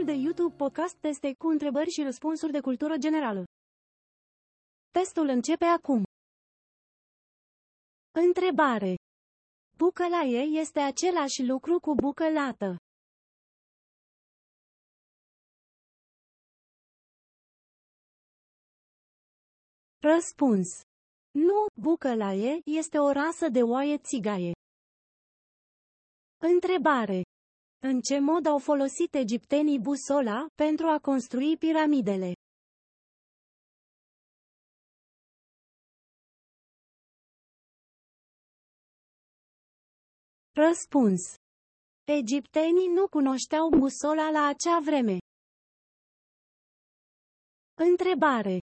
Canalul de YouTube Podcast Teste cu întrebări și răspunsuri de cultură generală. Testul începe acum. Întrebare. Bucălaie este același lucru cu bucălată. Răspuns. Nu, bucălaie este o rasă de oaie țigaie. Întrebare. În ce mod au folosit egiptenii busola pentru a construi piramidele? Răspuns. Egiptenii nu cunoșteau busola la acea vreme. Întrebare.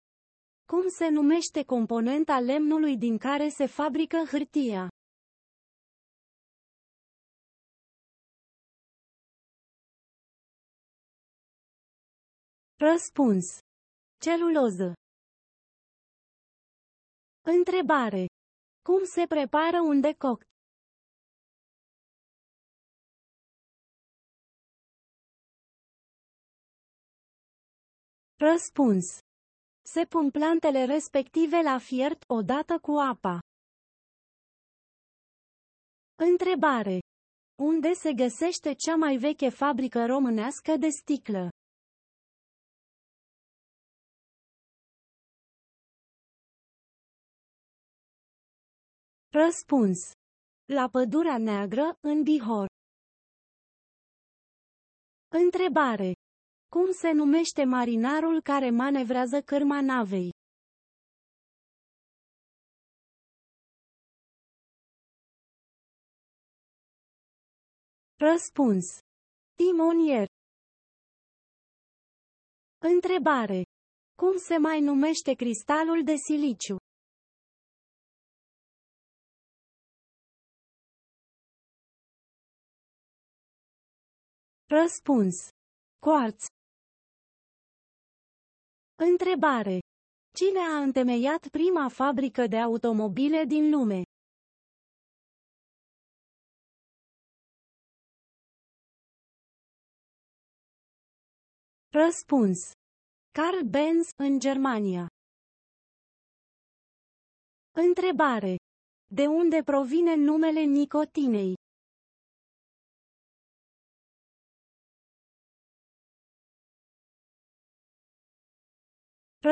Cum se numește componenta lemnului din care se fabrică hârtia? Răspuns. Celuloză. Întrebare. Cum se prepară un decoct? Răspuns. Se pun plantele respective la fiert odată cu apa. Întrebare. Unde se găsește cea mai veche fabrică românească de sticlă? Răspuns. La Pădurea Neagră, în Bihor. Întrebare. Cum se numește marinarul care manevrează cârma navei? Răspuns. Timonier. Întrebare. Cum se mai numește cristalul de siliciu? Răspuns. Quartz. Întrebare. Cine a întemeiat prima fabrică de automobile din lume? Răspuns. Carl Benz, în Germania. Întrebare. De unde provine numele nicotinei?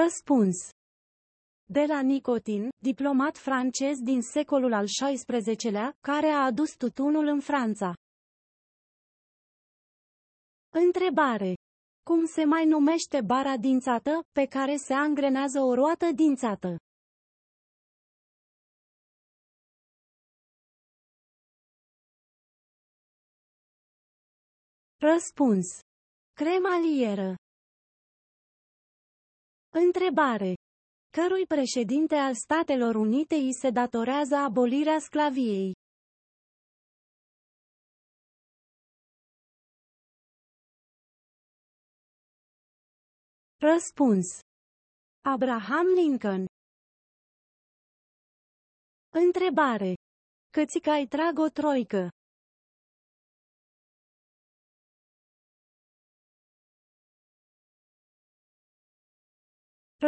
Răspuns. De la Nicotin, diplomat francez din secolul al XVI-lea, care a adus tutunul în Franța. Întrebare. Cum se mai numește bara dințată, pe care se angrenează o roată dințată? Răspuns. Cremalieră. Întrebare. Cărui președinte al Statelor Unite îi se datorează abolirea sclaviei? Răspuns. Abraham Lincoln. Întrebare. Cățica-i trag o troică.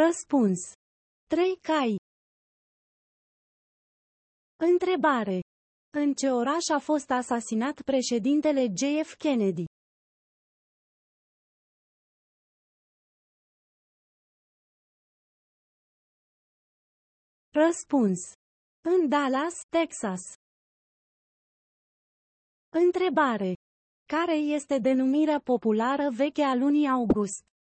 Răspuns. Trei cai. Întrebare. În ce oraș a fost asasinat președintele JF Kennedy? Răspuns. În Dallas, Texas. Întrebare. Care este denumirea populară veche a lunii august?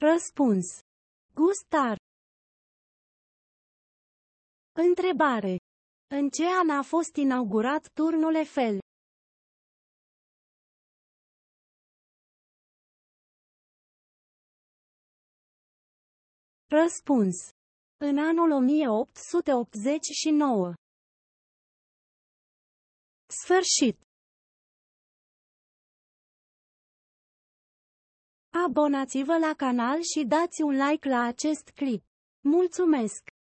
Răspuns. Gustar. Întrebare. În ce an a fost inaugurat turnul Eiffel? Răspuns. În anul 1889. Sfârșit. Abonați-vă la canal și dați un like la acest clip. Mulțumesc!